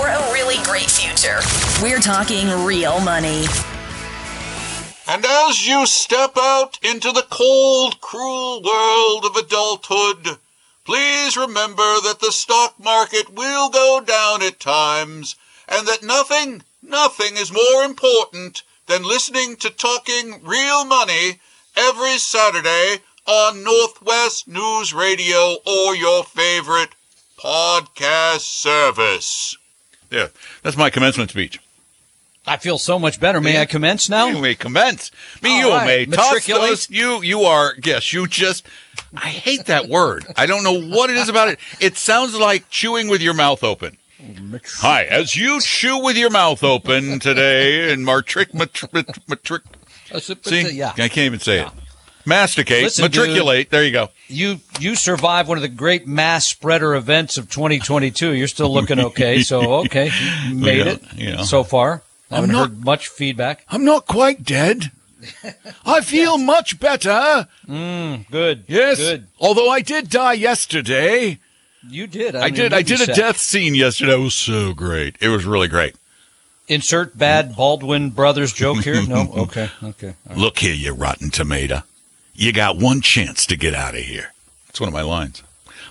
For a really great future. We're talking real money. And as you step out into the cold, cruel world of adulthood, please remember that the stock market will go down at times, and that nothing, nothing is more important than listening to Talking Real Money every Saturday on Northwest News Radio or your favorite podcast service. Yeah, that's my commencement speech. I feel so much better. May I commence now? You may commence. Me, All you right. may Matriculate. toss You, you are. Yes, you just. I hate that word. I don't know what it is about it. It sounds like chewing with your mouth open. Hi, as you chew with your mouth open today in matric matric matric. See, yeah. I can't even say it. Masticate, Listen, matriculate. There you go. You you survived one of the great mass spreader events of 2022. You're still looking okay. So okay, you made Yeah, it yeah. so far. I haven't not- heard much feedback. I'm not quite dead. I feel much better. Mm, good. Yes. Good. Although I did die yesterday. You did. I mean, did. I did a set. death scene yesterday. It was so great. It was really great. Insert bad Baldwin brothers joke here. No. Okay. Okay. All right. Look here, you rotten tomato. You got one chance to get out of here. That's one of my lines.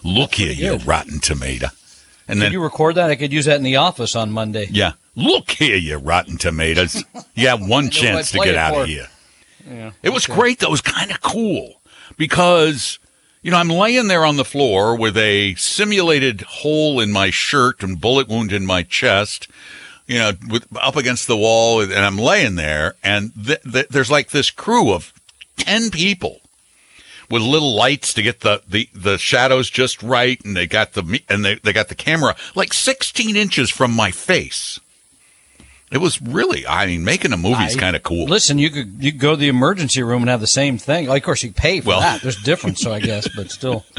Look here, you rotten tomato. And Did then, you record that? I could use that in the office on Monday. yeah, look here, you rotten tomatoes. You got one chance to get out for. of here. Yeah. It was great, though. It was kind of cool because, you know, I'm laying there on the floor with a simulated hole in my shirt and bullet wound in my chest, you know, with, up against the wall, and I'm laying there, and th- th- there's like this crew of 10 people with little lights to get the, the, the shadows just right, and they got the and they, they got the camera like 16 inches from my face. It was really, I mean, making a movie is kind of cool. Listen, you could you could go to the emergency room and have the same thing. Like, of course, you pay for Well- that. There's a difference, so I guess, but still.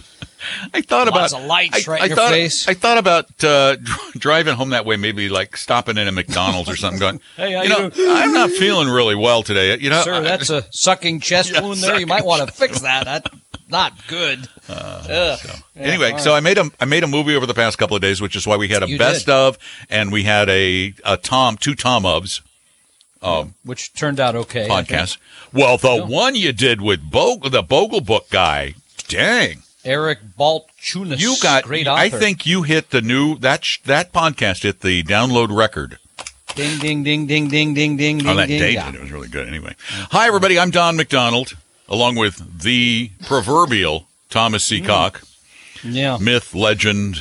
I thought Lots about lights I, right I in your thought, face. I thought about uh, dr- driving home that way, maybe like stopping in a McDonald's or something. Going, Hey, you know, doing?" I'm not feeling really well today. You know, Sir, I- that's a sucking chest Yeah, wound there. You might want to fix that. That's not good. Uh, Ugh. anyway. all So I made a I made a movie over the past couple of days, which is why we had a You best did. of, and we had a a Tom two Tom ofs um, Which turned out okay. Podcast. Well, the one you did with Bogle, the Bogle Book guy, dang. Eric Balchunas. You got. great author. I think you hit the new that sh- that podcast hit the download record. Ding, ding, ding, ding, ding, ding, ding, ding. on that ding. date. Yeah. It was really good. Anyway, hi everybody. I'm Don McDonald, along with the proverbial Thomas Mm. Seacock, yeah. myth, legend.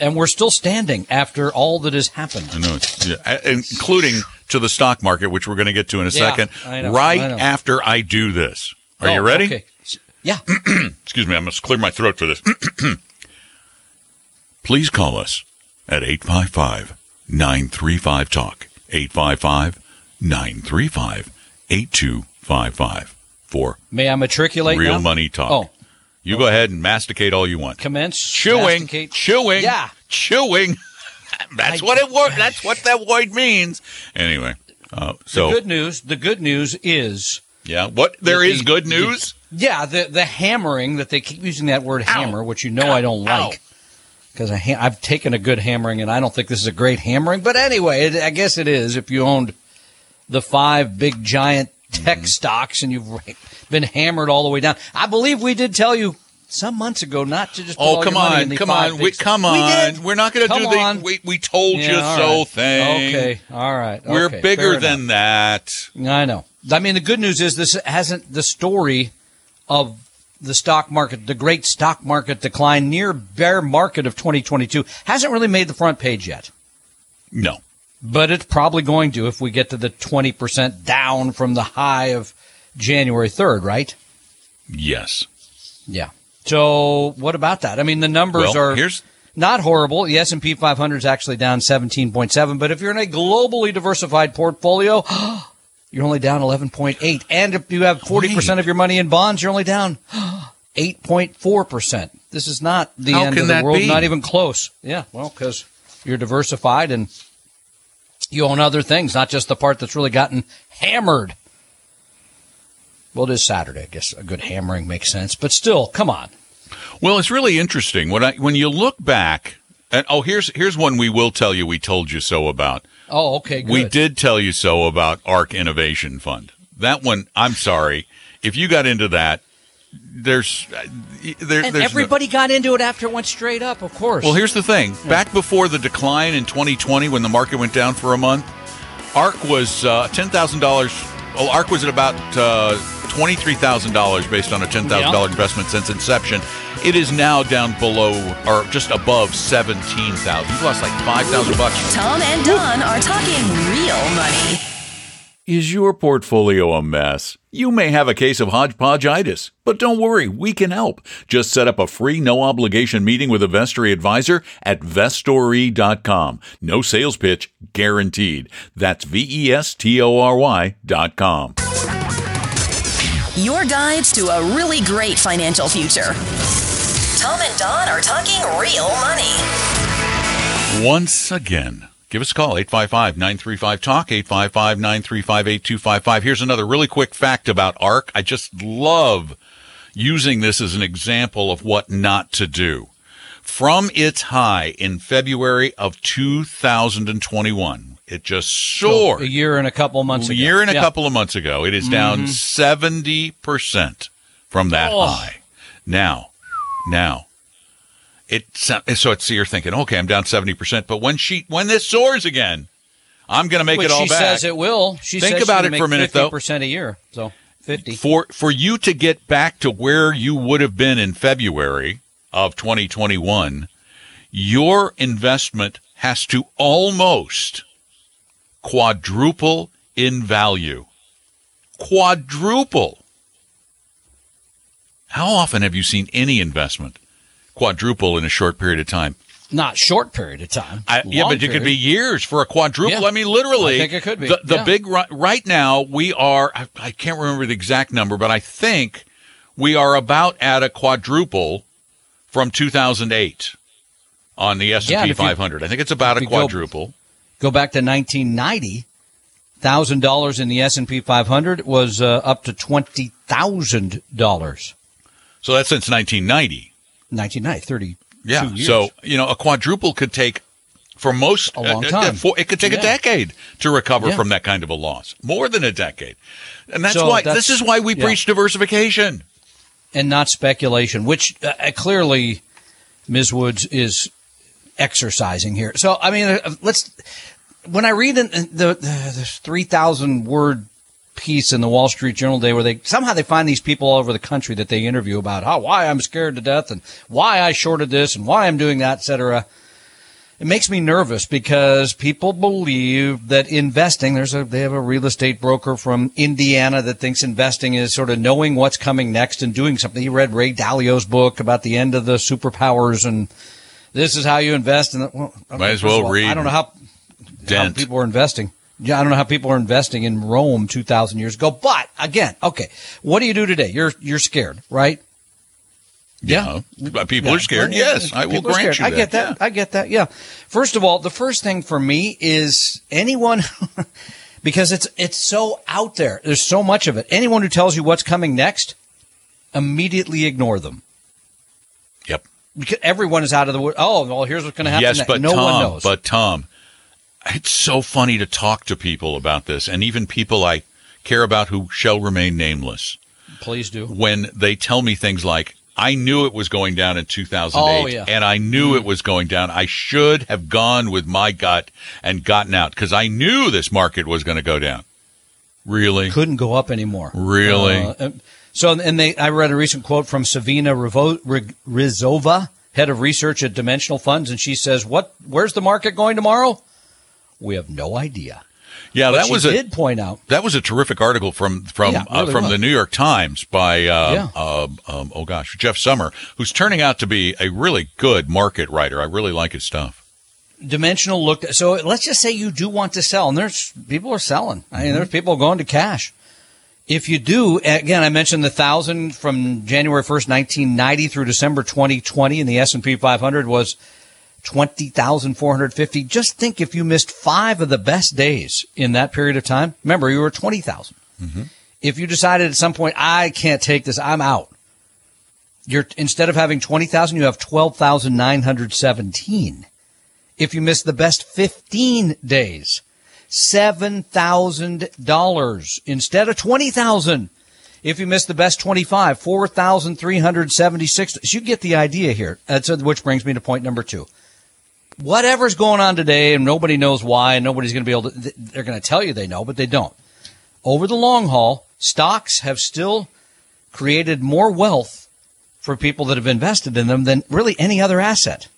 And we're still standing after all that has happened. I know, yeah, including to the stock market, which we're going to get to in a Yeah, second. I know, right I after I do this. Are Oh, you ready? Okay. Yeah. Excuse me. I must clear my throat for this. Please call us at 855 935 Talk. 855 935 8255 for May I matriculate real now? money talk. Oh, You go ahead and masticate all you want. commence. Chewing, masticate. chewing, Yeah. chewing. That's I- what it word. That's what that word means. Anyway, uh, so The good news. The good news is. yeah, what there the- is good the- news. Yeah, the the hammering that they keep using that word hammer, which you know I don't like because ha- I've taken a good hammering and I don't think this is a great hammering. But anyway, it, I guess it is if you owned the five big giant tech Mm-hmm. stocks and you've been hammered all the way down. I believe we did tell you some months ago not to just. Put Oh all come your money in on, come on, we, come on, we are not going to do the we, we told Yeah, you so right. thing. Okay, all right. We're okay, bigger fair enough. than that. I know. I mean, the good news is this hasn't the story of the stock market, the great stock market decline, near bear market of 2022, hasn't really made the front page yet. No. But it's probably going to if we get to the 20% down from the high of January 3rd, right? Yes. Yeah. So what about that? I mean, the numbers Well, are here's- not horrible. The S&P 500 is actually down 17.7, but if you're in a globally diversified portfolio, you're only down 11.8. And if you have 40% of your money in bonds, you're only down 8.4%. This is not the How end of the world, be? not even close. Yeah, well, cuz you're diversified and you own other things, not just the part that's really gotten hammered. Well, it is Saturday. I guess a good hammering makes sense, but still, come on. Well, it's really interesting when I when you look back. And oh, here's here's one we will tell you we told you so about. Oh, okay, good. We did tell you so about ARK Innovation Fund. That one, I'm sorry, if you got into that, there's uh, there, And there's no- everybody got into it after it went straight up, of course. Well, here's the thing. Back before the decline in 2020, when the market went down for a month, ARK was uh, ten thousand dollars. Well, ARK was at about uh, twenty three thousand dollars based on a ten thousand dollar Yeah. investment since inception. It is now down below or just above seventeen thousand. You've lost like five thousand bucks. Tom and Don are talking real money. Is your portfolio a mess? You may have a case of hodgepodgeitis, but don't worry, we can help. Just set up a free, no obligation meeting with a Vestory advisor at vestory.com. No sales pitch guaranteed. That's V E S T O R Y.com. Your guides to a really great financial future. Tom and Don are talking real money. Once again, give us a call 855-935-TALK 855-935-8255. Here's another really quick fact about ARK. I just love using this as an example of what not to do. From its high in February of 2021, it just soared. a year and a couple months ago. a ago. year and a Yeah. couple of months ago. It is mm-hmm. down 70% from that Oh. high. Now, now, it so it's so you're thinking, okay, I'm down 70%, but when she when this soars again, I'm going to make Which it all she back. says it will. She Think says about it for a minute, though. 50% a year. So 50. for for you to get back to where you would have been in February of 2021, your investment has to almost quadruple in value. Quadruple. How often have you seen any investment quadruple in a short period of time? Not short period of time. I, yeah, but it could be years for a quadruple. Yeah. I mean, literally. I think it could be. The, the Yeah. big right now we are. I, I can't remember the exact number, but I think we are about at a quadruple from 2008 on the S Yeah, and and P if you- 500. I think it's about a you go- quadruple. Go back to 1990. Thousand dollars in the S and P 500 was uh, up to twenty thousand dollars. So that's since 1990. 1990, 30. Yeah. years. So you know, a quadruple could take. For most, A long uh, uh, time. for- it could take a decade to recover Yeah. from that kind of a loss. More than a decade, and that's So why that's- this is why we yeah. preach diversification. and not speculation, which uh, uh, clearly Ms. Woods is exercising here. So, I mean, uh, let's. When I read in the, the, the three thousand word piece in the Wall Street Journal today, where they somehow they find these people all over the country that they interview about how why I'm scared to death and why I shorted this and why I'm doing that, etc. It makes me nervous because people believe that investing, there's a, they have a real estate broker from Indiana that thinks investing is sort of knowing what's coming next and doing something. He read Ray Dalio's book about the end of the superpowers and this is how you invest. And well, okay, Might as well all, read I don't know how, how people are investing. Yeah, I don't know how people are investing in Rome 2,000 years ago. But again, okay, what do you do today? You're, you're scared, right? Yeah. But uh, People Yeah. are scared. Yeah, Yes, I will grant scared. you I get that. Yeah. I get that. Yeah. First of all, the first thing for me is anyone because it's it's so out there. There's so much of it. Anyone who tells you what's coming next, immediately ignore them. Yep. Because everyone is out of the wood. Oh, well, here's what's going to happen. Yes, next. but no Tom, one knows. but Tom, it's so funny to talk to people about this, and even people I care about who shall remain nameless, please do. when they tell me things like, "I knew it was going down in 2008, Oh, yeah. and I knew it was going down. I should have gone with my gut and gotten out because I knew this market was going to go down." Really? Couldn't go up anymore. Really? Uh, so, and they, I read a recent quote from Savina Rivo, Rizova, head of research at Dimensional Funds, and she says, "What? Where's the market going tomorrow? We have no idea." Yeah, But that was a did point out. that was a terrific article from from Yeah, uh, from was. the New York Times by uh, Yeah. uh, um, oh gosh Jeff Sommer, who's turning out to be a really good market writer. I really like his stuff. Dimensional looked. So let's just say you do want to sell, and there's people are selling. I mean, there's people going to cash. If you do, again, I mentioned the thousand from January first, nineteen ninety, through December twenty twenty, and the S and P five hundred was twenty thousand four hundred fifty. Just think if you missed five of the best days in that period of time. Remember, you were twenty mm-hmm. If you decided at some point, I can't take this, I'm out. You're instead of having twenty thousand, you have twelve thousand nine hundred seventeen if you miss the best 15 days. $7,000 instead of 20,000. If you miss the best 25, 4,376. So you get the idea here. That's, which brings me to point number two. Whatever's going on today and nobody knows why and nobody's going to be able to, they're going to tell you they know, but they don't. Over the long haul, stocks have still created more wealth for people that have invested in them than really any other asset.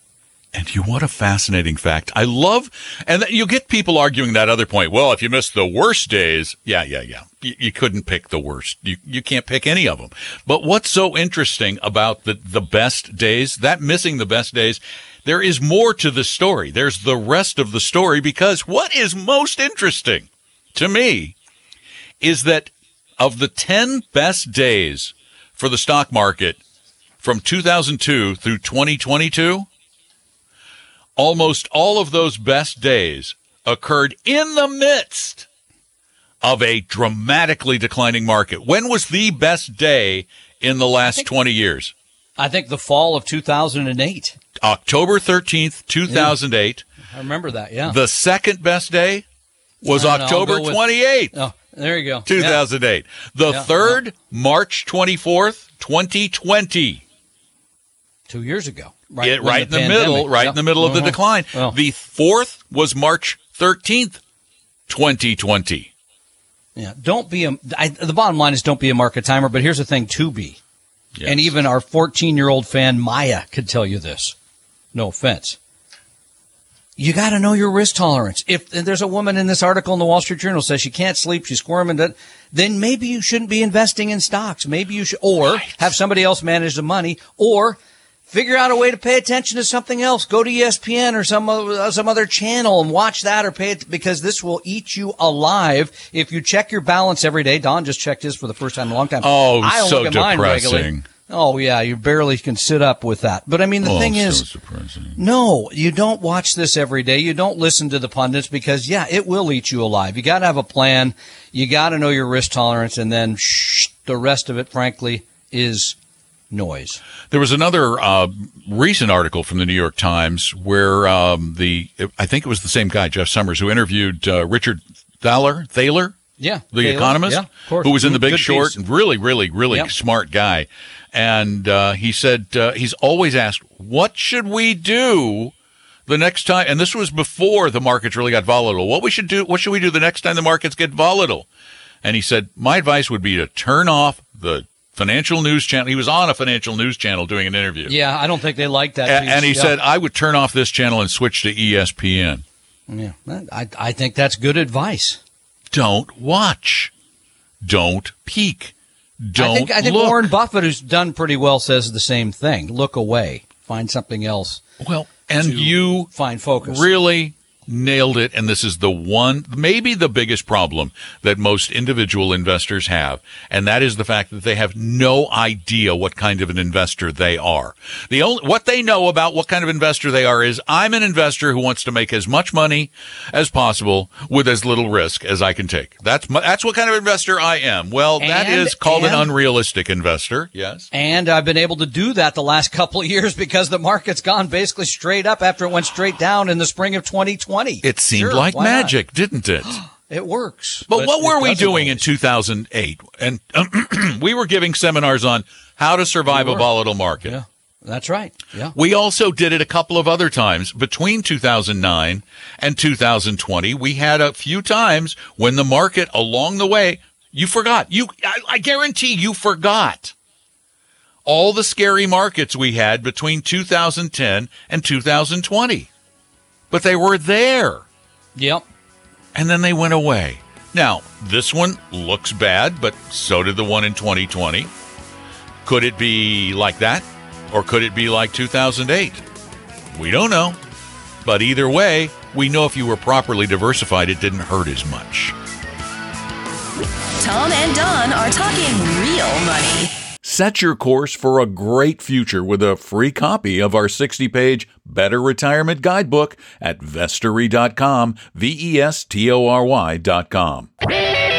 And you, what a fascinating fact. I love, and you get people arguing that other point. Well, if you miss the worst days, yeah, yeah, yeah. You, you couldn't pick the worst. You, you can't pick any of them. But what's so interesting about the, the best days, that missing the best days, there is more to the story. There's the rest of the story because what is most interesting to me is that of the 10 best days for the stock market from 2002 through 2022, almost all of those best days occurred in the midst of a dramatically declining market. When was the best day in the last 20 years? I think the fall of 2008. October 13th, 2008. I remember that. Yeah. The second best day was I don't know, I'll October go with- 28th, oh, there you go. 2008. The Yeah, third, March 24th, 2020. Two years ago. Right, when right in the middle, right in the middle of the Mhm. decline. The fourth was March 13th, 2020. yeah. Don't be a. I, the bottom line is don't be a market timer. But here's the thing: to be, Yes. and even our 14 year old fan Maya could tell you this. No offense. You got to know your risk tolerance. If there's a woman in this article in the Wall Street Journal says she can't sleep, she's squirming, then maybe you shouldn't be investing in stocks. Maybe you should, or have somebody else manage the money, or figure out a way to pay attention to something else. Go to ESPN or some uh, some other channel and watch that, or pay it because this will eat you alive if you check your balance every day. Don just checked his for the first time in a long time. Oh, I so look at mine regularly. depressing. Oh yeah, you barely can sit up with that. But I mean, the Oh, thing so is, depressing. no, you don't watch this every day. You don't listen to the pundits because, yeah, it will eat you alive. You got to have a plan. You got to know your risk tolerance, and then shh, the rest of it, frankly, is noise. There was another uh, recent article from the New York Times where um, the I think it was the same guy, Jeff Sommers, who interviewed uh, Richard Thaler, Thaler, Yeah, the economist, yeah, who was in the Big good Short, piece. really, really, really Yep. smart guy. And uh, he said uh, he's always asked, "What should we do?" The next time, and this was before the markets really got volatile. What we should do? What should we do the next time the markets get volatile? And he said, my advice would be to turn off the financial news channel. He was on a financial news channel doing an interview. Yeah, I don't think they like that. A- and he Yeah. said, I would turn off this channel and switch to ESPN. yeah, I, I think that's good advice. Don't watch. Don't peek. Don't I think, I think look. Warren Buffett, who's done pretty well, says the same thing. Look away. Find something else. well, and you find focus. really nailed it. And this is the one, maybe the biggest problem that most individual investors have. And that is the fact that they have no idea what kind of an investor they are. The only, what they know about what kind of investor they are is I'm an investor who wants to make as much money as possible with as little risk as I can take. That's, my, that's what kind of investor I am. Well, that And- is called an unrealistic investor. Yes. And I've been able to do that the last couple of years because the market's gone basically straight up after it went straight down in the spring of 2020. It seemed Sure, like why not? magic, didn't it? It works. But, what were we doing in 2008? And we were giving seminars on how to survive We a volatile market. Yeah, that's right. Yeah. We also did it a couple of other times between 2009 and 2020. We had a few times when the market along the way, you forgot. You, I, I guarantee you forgot all the scary markets we had between 2010 and 2020. But they were there. Yep. and then they went away. Now, this one looks bad, but so did the one in 2020. Could it be like that? Or could it be like 2008? We don't know. But either way, we know if you were properly diversified, it didn't hurt as much. Tom and Don are talking real money. Set your course for a great future with a free copy of our 60 page Better Retirement Guidebook at vestory.com, V E S T O R Y.com.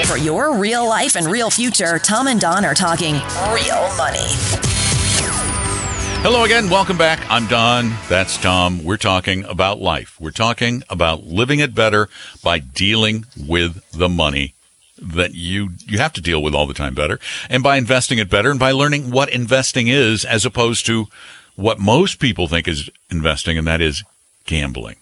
For your real life and real future, Tom and Don are talking real money. Hello again. Welcome back. I'm Don. That's Tom. We're talking about life. We're talking about living it better by dealing with the money that you you have to deal with all the time better and by investing it better and by learning what investing is as opposed to what most people think is investing and that is gambling.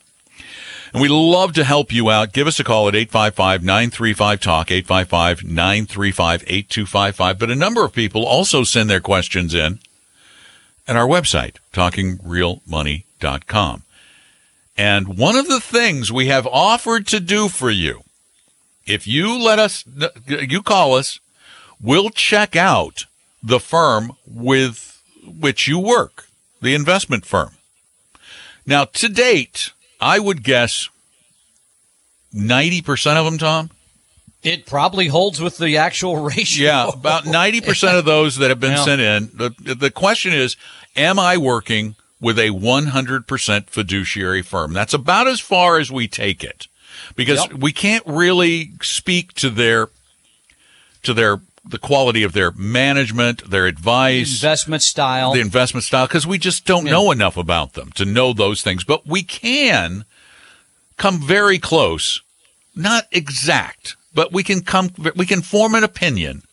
And we love to help you out. Give us a call at 855-935-TALK, 855-935-8255. But a number of people also send their questions in at our website, talkingrealmoney.com. And one of the things we have offered to do for you if you let us, you call us, we'll check out the firm with which you work, the investment firm. Now, to date, I would guess 90% of them, Tom. It probably holds with the actual ratio. Yeah, about 90% of those that have been yeah. sent in. The, the question is, am I working with a 100% fiduciary firm? That's about as far as we take it because yep. we can't really speak to their to their the quality of their management, their advice, investment style, the investment style, because we just don't yeah. know enough about them to know those things. But we can come very close, not exact, but we can come, we can form an opinion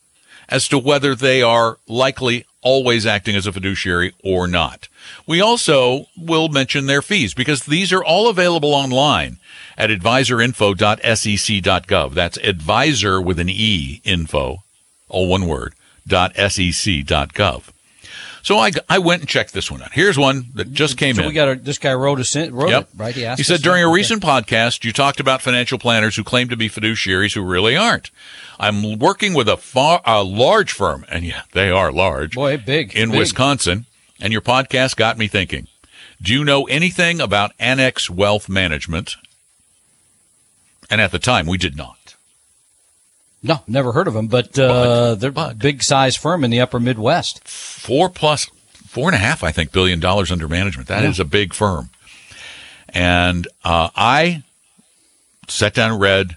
as to whether they are likely always acting as a fiduciary or not. We also will mention their fees because these are all available online at advisorinfo.sec.gov. That's advisor with an E info, all one word, .sec.gov. So I, I went and checked this one out. Here's one that just mm-hmm. came so in. We got a, this guy wrote, a, wrote yep. it, right? He, he said, during a recent podcast, you talked about financial planners who claim to be fiduciaries who really aren't. I'm working with a, far, a large firm, and yeah, they are large. Boy, big. In big. Wisconsin. And your podcast got me thinking. Do you know anything about Annex Wealth Management? And at the time, we did not. No, never heard of them, but, uh, but they're a big size firm in the upper Midwest. Four plus, four and a half, I think, billion dollars under management. That yeah. is a big firm. And uh, I sat down and read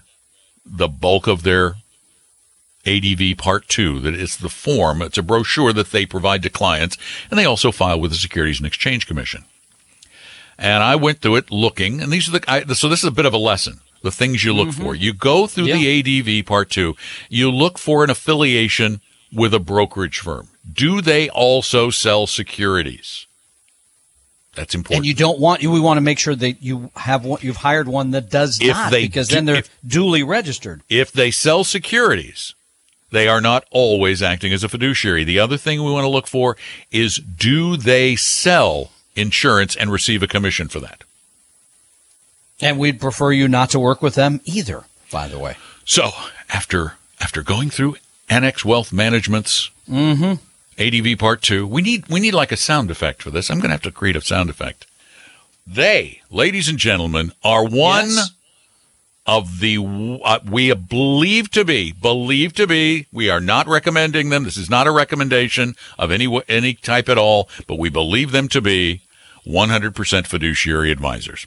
the bulk of their ADV Part 2. That it's the form, it's a brochure that they provide to clients, and they also file with the Securities and Exchange Commission. And I went through it looking, and these are the, I, so this is a bit of a lesson the things you look mm-hmm. for. You go through yeah. the ADV part two. You look for an affiliation with a brokerage firm. Do they also sell securities? That's important. And you don't want you. We want to make sure that you have one. You've hired one that does if not, because do, then they're if, duly registered. If they sell securities, they are not always acting as a fiduciary. The other thing we want to look for is do they sell insurance and receive a commission for that? And we'd prefer you not to work with them either, by the way. So after after going through Annex Wealth Management's mm-hmm. ADV Part Two, we need we need like a sound effect for this. I'm going to have to create a sound effect. They, ladies and gentlemen, are one yes. of the uh, we believe to be believe to be. We are not recommending them. This is not a recommendation of any any type at all, but we believe them to be 100% fiduciary advisors.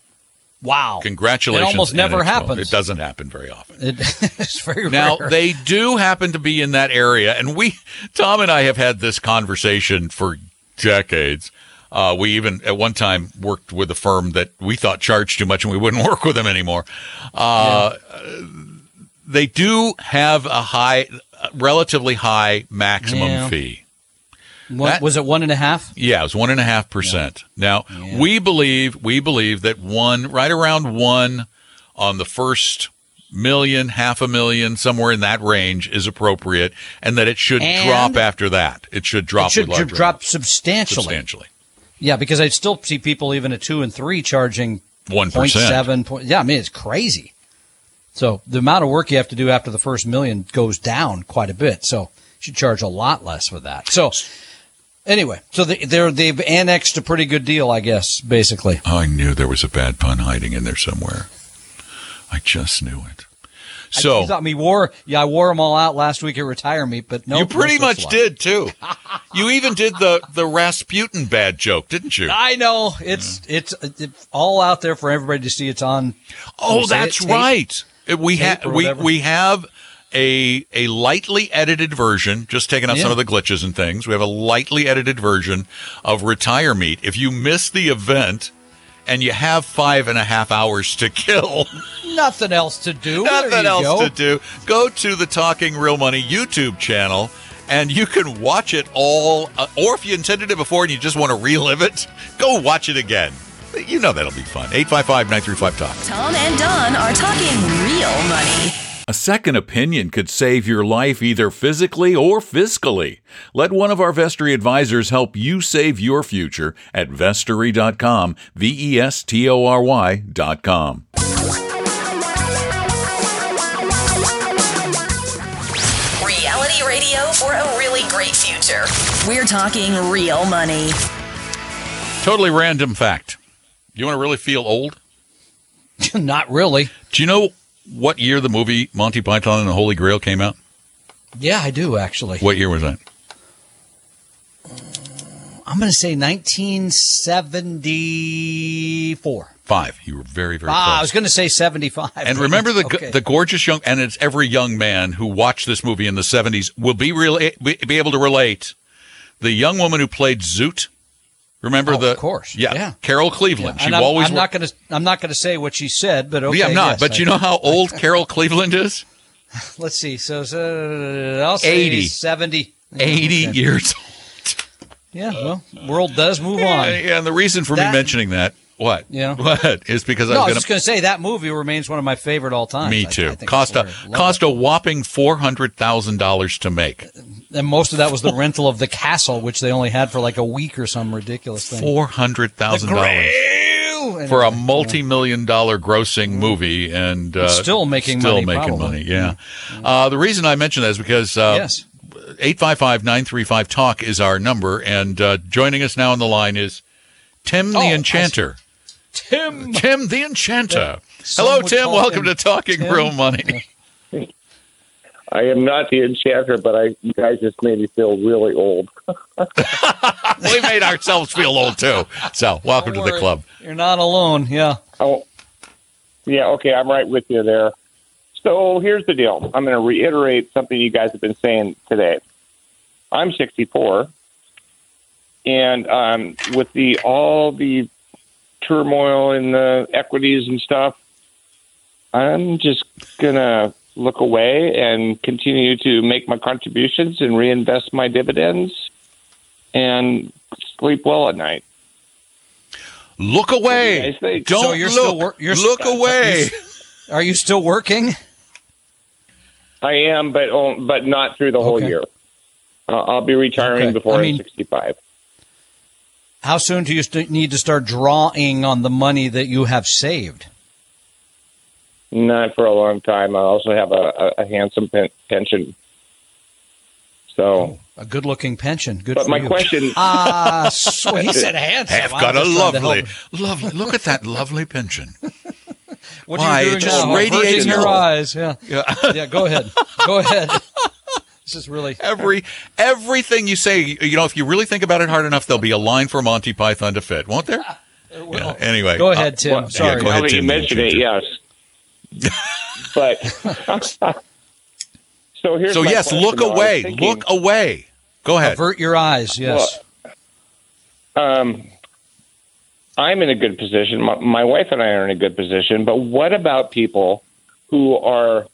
Wow. Congratulations. It almost never happens. It doesn't happen very often. It, it's very rare. Now, rare. they do happen to be in that area. And we, Tom and I have had this conversation for decades. Uh, we even at one time worked with a firm that we thought charged too much and we wouldn't work with them anymore. Uh, yeah. They do have a high, relatively high maximum yeah. fee. What, that, was it one and a half? Yeah, it was one and a half percent. Now yeah. we believe we believe that one right around one on the first million, half a million, somewhere in that range is appropriate, and that it should and drop after that. It should drop. It should, drop substantially. Substantially. Yeah, because I still see people even at two and three charging one percent, seven. Yeah, I mean it's crazy. So the amount of work you have to do after the first million goes down quite a bit. So you should charge a lot less for that. So anyway, so they, they're, they've annexed a pretty good deal, I guess, basically. I knew there was a bad pun hiding in there somewhere. I just knew it. So I thought me wore, yeah, I wore them all out last week at Retire Meet, but no, you pretty much did too. you even did the the Rasputin bad joke, didn't you? I know it's it's it's all out there for everybody to see. It's on. Oh, that's right. We have we we have a a lightly edited version, just taking out some of the glitches and things. We have a lightly edited version of Retire Meet. If you miss the event and you have five and a half hours to kill, Nothing else to do. Nothing else go. to do, go to the Talking Real Money YouTube channel. And you can watch it all, uh, or if you intended it before and you just want to relive it, go watch it again. You know that'll be fun. 855 935 Talk. Tom and Don are talking real money. A second opinion could save your life either physically or fiscally. Let one of our Vestory advisors help you save your future at vestory.com, V E S T O R Y.com. Reality radio for a really great future. We're talking real money. Totally random fact. You want to really feel old? Not really. Do you know what year the movie Monty Python and the Holy Grail came out? Yeah, I do actually. What year was that? I'm going to say 1974. Five. You were very, very Ah, I was going to say 75. and remember the Okay. the gorgeous young and it's every young man who watched this movie in the 70s will be real be, be able to relate. The young woman who played Zoot. Remember Oh, the of course. Yeah, Yeah. Carol Cleveland. And she I'm, always I'm not going to. I'm not going to say what she said, but okay. Yeah, I'm not. yes, but I- you know how old Carol Cleveland is? Let's see. So, so I'll say 80. 70. 80 Okay. years Yeah. Well, world does move on. yeah, and the reason for me mentioning that, what? Yeah. What? Is because No, I I'm was going just going to say that movie remains one of my favorite all time. Me too. I think cost a it's cost a whopping four hundred thousand dollars to make. and most of that was the rental of the castle, which they only had for like a week or some ridiculous thing. Four hundred thousand dollars for a multi-million dollar grossing movie, and uh, still making still money, making probably. money. Yeah. Uh, the reason I mention that is because uh, Yes. 855-935 talk is our number, and uh, joining us now on the line is Tim the Oh, I Enchanter. Tim. Tim the Enchanter. Some Hello, Tim. Welcome to Talking Tim. Real Money. I am not the enchanter, but I you guys just made me feel really old. we made ourselves feel old too. So, welcome Don't to the worry. club. You're not alone. Yeah. Oh, yeah, okay, I'm right with you there. So here's the deal. I'm going to reiterate something you guys have been saying today. I'm 64, and um, with the all the turmoil in the equities and stuff, I'm just gonna look away and continue to make my contributions and reinvest my dividends and sleep well at night. Look away. you? Don't So you're look. still wor- you're look st- away. Are you still working? I am, but oh, but not through the whole Okay. year. Uh, I'll be retiring Okay. before I I mean- am 65. How soon do you st- need to start drawing on the money that you have saved? Not for a long time. I also have a, a, a handsome pen, pension. So, A good-looking pension. Good but for my you. question, Ah, so he said handsome. I'm got a just trying to help lovely, lovely. Look at that lovely pension. What Why, are it you doing just now? radiates Averting your eyes. Yeah. Yeah. Yeah. Go ahead. Go ahead. This is really. Every everything you say, you know, if you really think about it hard enough, there'll be a line for Monty Python to fit, won't there? Yeah, Anyway, Go uh, ahead, Tim. well, Sorry. yeah, go ahead, that you mentioned it, yes. but so here's so yes, question, look though. I was away. thinking, Look away. Go ahead. Avert your eyes. Yes. um, I'm in a good position. My, my wife and I are in a good position. But what about people who are,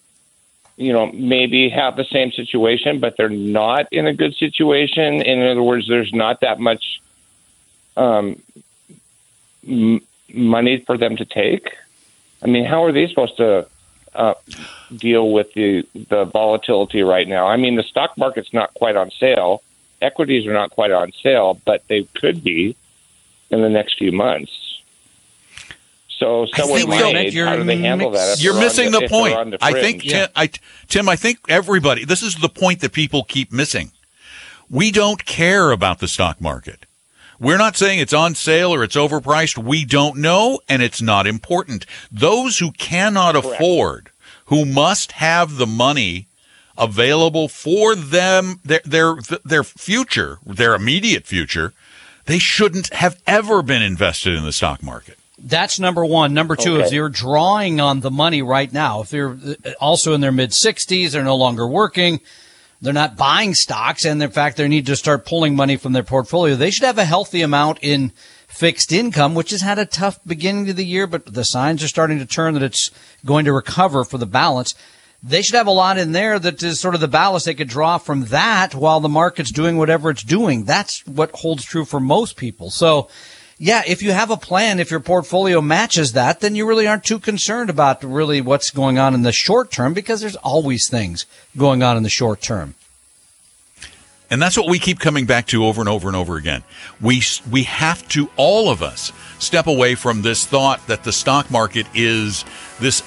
you know, maybe have the same situation, but they're not in a good situation? In other words, there's not that much um, m- money for them to take. I mean, how are they supposed to uh, deal with the the volatility right now? I mean, the stock market's not quite on sale. Equities are not quite on sale, but they could be in the next few months. So someone so. how do they handle that? You're missing the, point. the I think, fringe? Tim, I, Tim, I think everybody, this is the point that people keep missing. We don't care about the stock market. We're not saying it's on sale or it's overpriced. We don't know, and it's not important. Those who cannot afford, who must have the money available for them, their, their, their future, their immediate future, they shouldn't have ever been invested in the stock market. That's number one. Number two Okay. is you're drawing on the money right now. If they're uh, also in their mid 60s, they're no longer working, they're not buying stocks, and in fact, they need to start pulling money from their portfolio. They should have a healthy amount in fixed income, which has had a tough beginning to the year, but the signs are starting to turn that it's going to recover for the balance. They should have a lot in there that is sort of the ballast they could draw from that while the market's doing whatever it's doing. That's what holds true for most people. So, yeah, if you have a plan, if your portfolio matches that, then you really aren't too concerned about really what's going on in the short term because there's always things going on in the short term. And that's what we keep coming back to over and over and over again. We we have to all of us step away from this thought that the stock market is this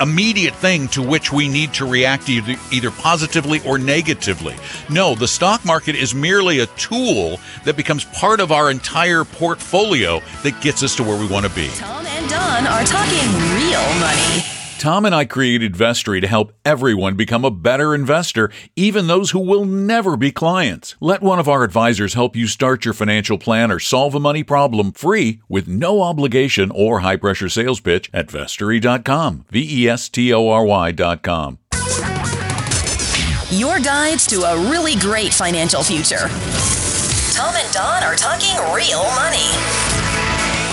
immediate thing to which we need to react either, either positively or negatively. No, the stock market is merely a tool that becomes part of our entire portfolio that gets us to where we want to be. Tom and Don are talking real money. Tom and I created Vestory to help everyone become a better investor, even those who will never be clients. Let one of our advisors help you start your financial plan or solve a money problem free with no obligation or high pressure sales pitch at vestory.com. V E S T O R Y.com. Your guides to a really great financial future. Tom and Don are talking real money.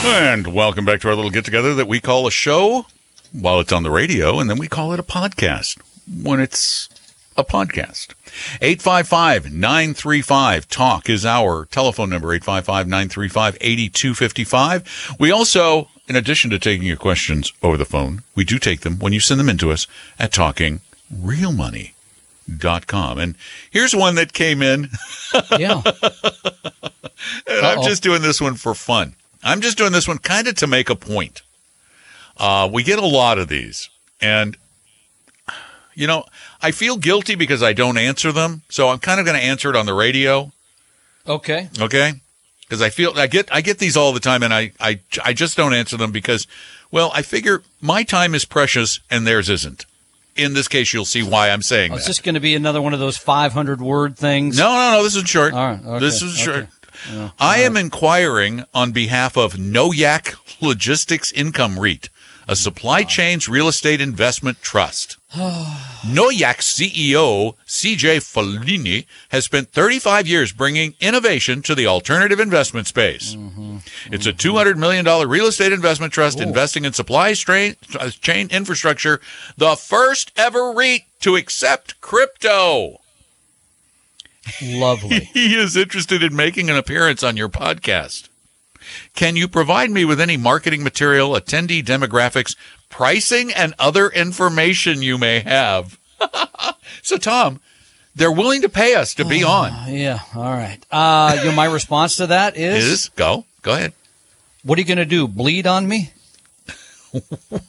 And welcome back to our little get together that we call a show while it's on the radio, and then we call it a podcast when it's a podcast. 855 935 Talk is our telephone number, 855 935 8255. We also, in addition to taking your questions over the phone, we do take them when you send them in to us at talkingrealmoney.com. And here's one that came in. Yeah. I'm just doing this one for fun. I'm just doing this one kind of to make a point. Uh, we get a lot of these, and you know, I feel guilty because I don't answer them. So I'm kind of going to answer it on the radio, okay. okay? Because I feel I get I get these all the time, and I I I just don't answer them because, well, I figure my time is precious and theirs isn't. In this case, you'll see why I'm saying Oh, that. is this going to be another one of those 500 word things? No, no, no. This is short. All right, okay, This is short. okay. I am inquiring on behalf of Noyack Logistics Income REIT, a supply chains real estate investment trust. Noyack CEO CJ Follini has spent 35 years bringing innovation to the alternative investment space. It's a $200 million real estate investment trust investing in supply strain, uh, chain infrastructure, the first ever REIT to accept crypto. Lovely. He is interested in making an appearance on your podcast. Can you provide me with any marketing material, attendee demographics, pricing, and other information you may have? so, Tom, they're willing to pay us to be on. yeah. All right. Uh, you know, my response to that is, Is go go ahead. what are you going to do? Bleed on me?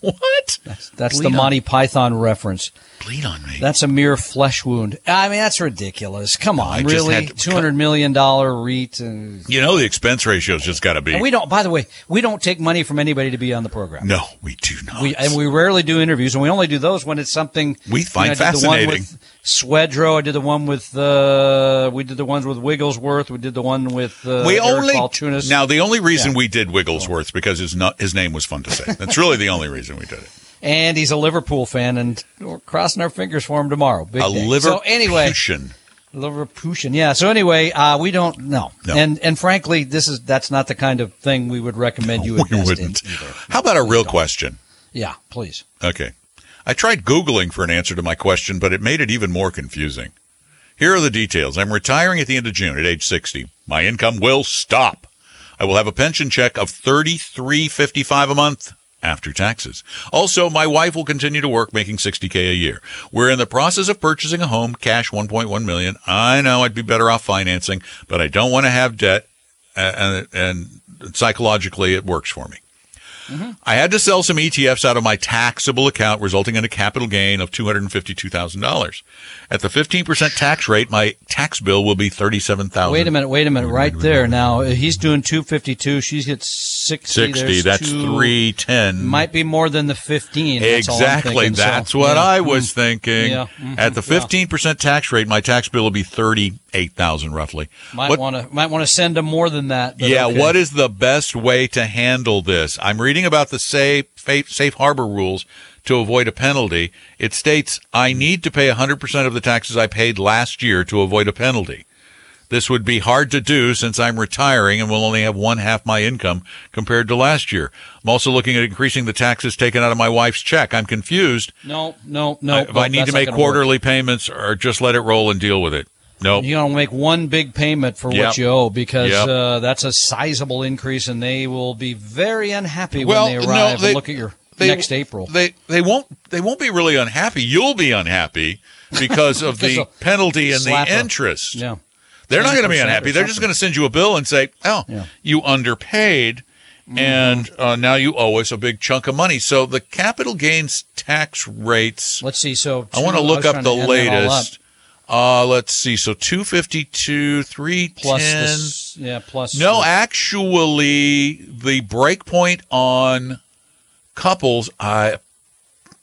What? That's Bleed the on- Monty Python reference. Bleed on me. That's a mere flesh wound. I mean, that's ridiculous. Come on, really? Two hundred million dollar REIT. And, you know the expense ratio's just got to be. and we don't. By the way, we don't take money from anybody to be on the program. no, we do not. We, and we rarely do interviews, and we only do those when it's something We find you know, I did the one fascinating. with Swedroe. I did the one with uh, we did the ones with Wigglesworth. We did the one with uh, we Eric only Balchunas. now the only reason Yeah. we did Wigglesworth because his not, his name was fun to say. That's really the only reason we did it. and he's a Liverpool fan, and we're crossing our fingers for him tomorrow. Big A day. liver So anyway, Liverpoolian. Yeah. So anyway, uh, we don't know, No. and and frankly, this is that's not the kind of thing we would recommend you we invest wouldn't. in either. How about a real question? Yeah, please. Okay. I tried Googling for an answer to my question, but it made it even more confusing. Here are the details. I'm retiring at the end of June at age 60. My income will stop. I will have a pension check of $33.55 a month after taxes. Also, my wife will continue to work making 60k a year. We're in the process of purchasing a home, cash 1.1 million. I know I'd be better off financing, but I don't want to have debt and, and psychologically it works for me. I had to sell some ETFs out of my taxable account, resulting in a capital gain of $252,000. At the 15% tax rate, my tax bill will be 37000 Wait a minute, wait a minute, right there. Now he's doing two fifty two. She's at sixty. 60, There's that's two- 310. Might be more than the fifteen. That's all I'm Exactly. thinking. So, That's what yeah. I was thinking. Yeah. Mhm. At the 15% tax rate, my tax bill will be 38000 roughly. Might want to might want to send him more than that. yeah, okay. what is the best way to handle this? I'm reading about the safe, safe, harbor rules to avoid a penalty. It states I need to pay 100% of the taxes I paid last year to avoid a penalty. This would be hard to do since I'm retiring and will only have one half my income compared to last year. I'm also looking at increasing the taxes taken out of my wife's check. I'm confused. No, no, no. I- if I need to make gonna work. quarterly payments or just let it roll and deal with it. Nope. You're gonna make one big payment for Yep. what you owe because Yep. uh, that's a sizable increase, and they will be very unhappy Well, when they no, arrive they- and look at your they- next April. They they won't they won't be really unhappy. You'll be unhappy because of the penalty and the interest. yeah. They're not going to be unhappy. They're just going to send you a bill and say, "Oh, Yeah. you underpaid." And uh, now you owe us a big chunk of money. So the capital gains tax rates. Let's see. So I want to look up the to add that all up. Uh, let's see. So two fifty two, three plus ten. this, yeah, plus No, the- actually, the break point on couples, I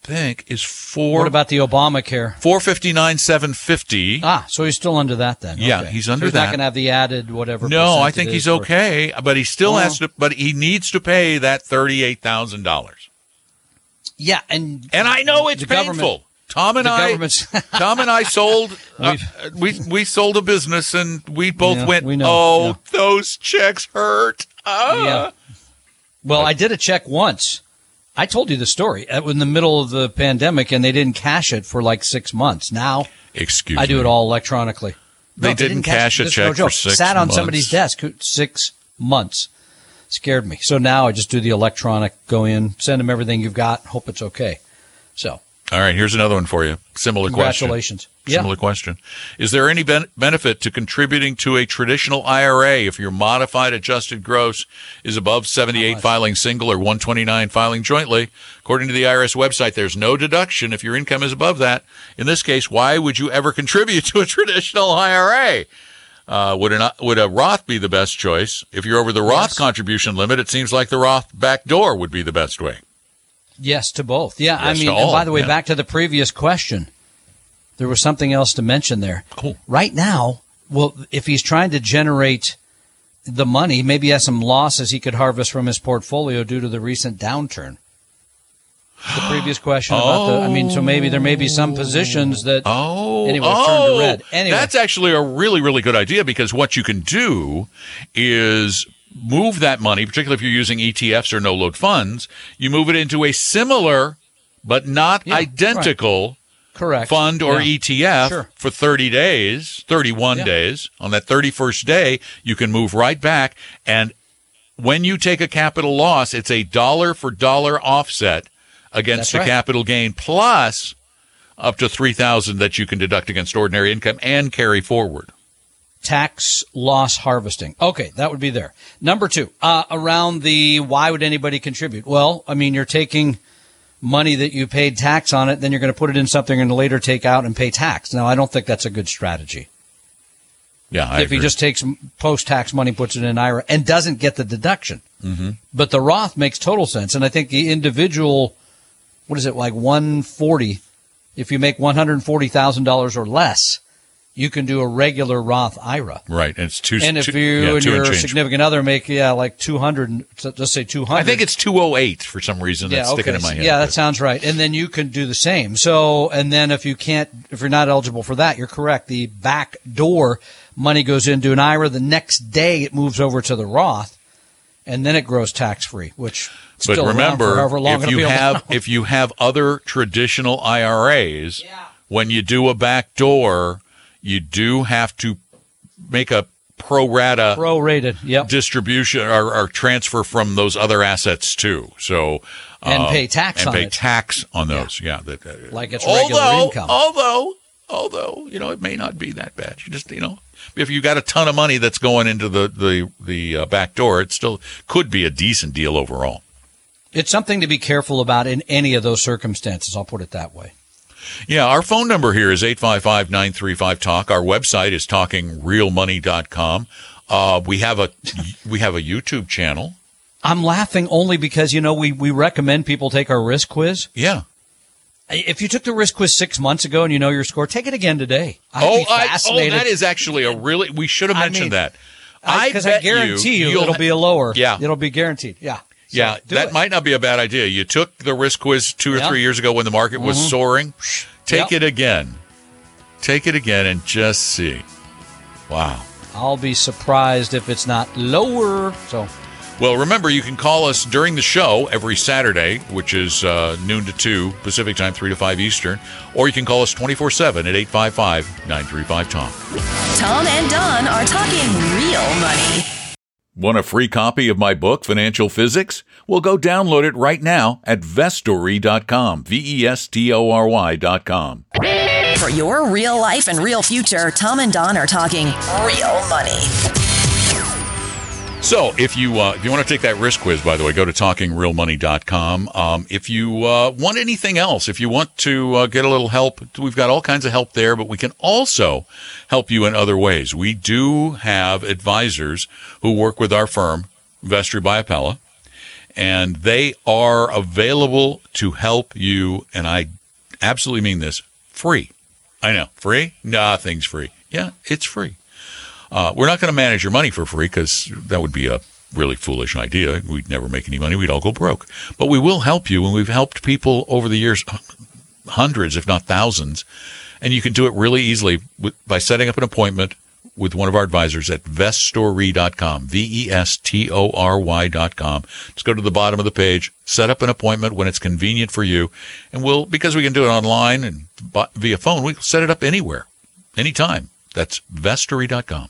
think, is four. What about the Obamacare? four fifty nine seven fifty? Ah, so he's still under that then. Yeah, Okay. he's So under he's that. not going to have the added whatever. No, I think he's okay, but he still Well- has to. But he needs to pay that thirty eight thousand dollars. Yeah, and And I know it's painful. Tom and I, Tom and I sold. uh, we we sold a business, and we both Yeah, went. we know, oh, yeah. those checks hurt. Ah. Yeah. Well, I did a check once. I told you the story It was in the middle of the pandemic, and they didn't cash it for like six months. Now Excuse I do me. it all electronically. They No, didn't cash a This is check no for six Sat on months. somebody's desk six months. Scared me. So now I just do the electronic. Go in, send them everything you've got. Hope it's okay. So All right, here's another one for you. Similar question. congratulations. Yeah. Similar question. Is there any ben- benefit to contributing to a traditional IRA if your modified adjusted gross is above 78 filing single or 129 filing jointly? According to the IRS website, there's no deduction if your income is above that. In this case, why would you ever contribute to a traditional IRA? Uh, would, an, would a Roth be the best choice? If you're over the Roth Yes. contribution limit, it seems like the Roth backdoor would be the best way. Yes to both. Yeah, I mean, and all, by the way, yeah. back to the previous question, there was something else to mention there. Cool. Right now, well, if he's trying to generate the money, maybe he has some losses he could harvest from his portfolio due to the recent downturn. The previous question about the, I mean, so maybe there may be some positions oh. that, Oh, Anyway, oh, turn to red. Anyway. that's actually a really, really good idea because what you can do is move that money, particularly if you're using ETFs or no load funds, you move it into a similar but not Yeah, identical correct. fund or Yeah. ETF Sure. for 30 days, 31 Yeah. days. On that 31st day, you can move right back. And when you take a capital loss, it's a dollar for dollar offset against That's the right. capital gain plus up to 3000 that you can deduct against ordinary income and carry forward. Tax loss harvesting. Okay, that would be there. Number two, uh, around the why would anybody contribute? Well, I mean, you're taking money that you paid tax on it, then you're going to put it in something and later take out and pay tax. Now, I don't think that's a good strategy. Yeah, I if he just takes post tax money, puts it in an IRA, and doesn't get the deduction. Mm-hmm. But the Roth makes total sense, and I think the individual, what is it like one forty? If you make one hundred forty thousand dollars or less, you can do a regular Roth IRA. right. And it's two. And if two- you yeah, and your change. significant other make yeah like two hundred, let's say two hundred. I think it's 208 for some reason. That's yeah, sticking okay. in my head. Yeah, that sounds right. And then you can do the same. So, and then if you can't, if you're not eligible for that, you're correct. The back door money goes into an IRA. The next day it moves over to the Roth, and then it grows tax free. Which But still around for remember, however long if you have if you have other traditional IRAs, when you do a back door, you do have to make a pro rata prorated, yep, distribution or, or transfer from those other assets too. So And uh, pay tax and on pay it. tax on those. Yeah, that, uh, Like it's regular although, income. Although, although you know, it may not be that bad. You just you know, if you got a ton of money that's going into the the the uh, back door, it still could be a decent deal overall. It's something to be careful about in any of those circumstances. I'll put it that way. Yeah, our phone number here is 855-935-TALK. Our website is talkingrealmoney.com. Uh, we have a we have a YouTube channel. I'm laughing only because, you know, we, we recommend people take our risk quiz. Yeah. If you took the risk quiz six months ago and you know your score, take it again today. I'd oh, I, oh, that is actually a really. We should have I mentioned mean, that. I because I, guarantee you, you'll it'll be a lower. Yeah. It'll be guaranteed. Yeah. So yeah, do that it. might not be a bad idea. You took the risk quiz two or Yeah. three years ago when the market was Mhm. soaring. Take Yep. it again. Take it again and just see. Wow. I'll be surprised if it's not lower. So Well, remember, you can call us during the show every Saturday, which is uh, noon to 2 Pacific time, 3 to 5 Eastern, or you can call us 24 7 at 855 935 Tom. Tom and Don are talking real money. Want a free copy of my book, Financial Physics? Well, go download it right now at vestory.com. V E S T O R Y.com. For your real life and real future, Tom and Don are talking real money. So, if you uh, if you want to take that risk quiz, by the way, go to talkingrealmoney.com. Um, if you uh, want anything else, if you want to uh, get a little help, we've got all kinds of help there, but we can also help you in other ways. We do have advisors who work with our firm, Vestory by Apella, and they are available to help you. And I absolutely mean this free. I know, free? Nothing's free. Yeah, it's free. Uh, we're not going to manage your money for free because that would be a really foolish idea. We'd never make any money. We'd all go broke. But we will help you, and we've helped people over the years, hundreds, if not thousands. And you can do it really easily with, by setting up an appointment with one of our advisors at vestory.com, V-E-S-T-O-R-Y.com. Just go to the bottom of the page, set up an appointment when it's convenient for you, and we'll, because we can do it online and via phone, we can set it up anywhere, anytime. That's vestory.com.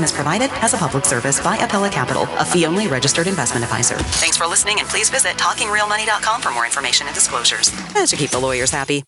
is provided as a public service by Apella Capital, a fee-only registered investment advisor. Thanks for listening, and please visit talkingrealmoney.com for more information and disclosures. That should keep the lawyers happy.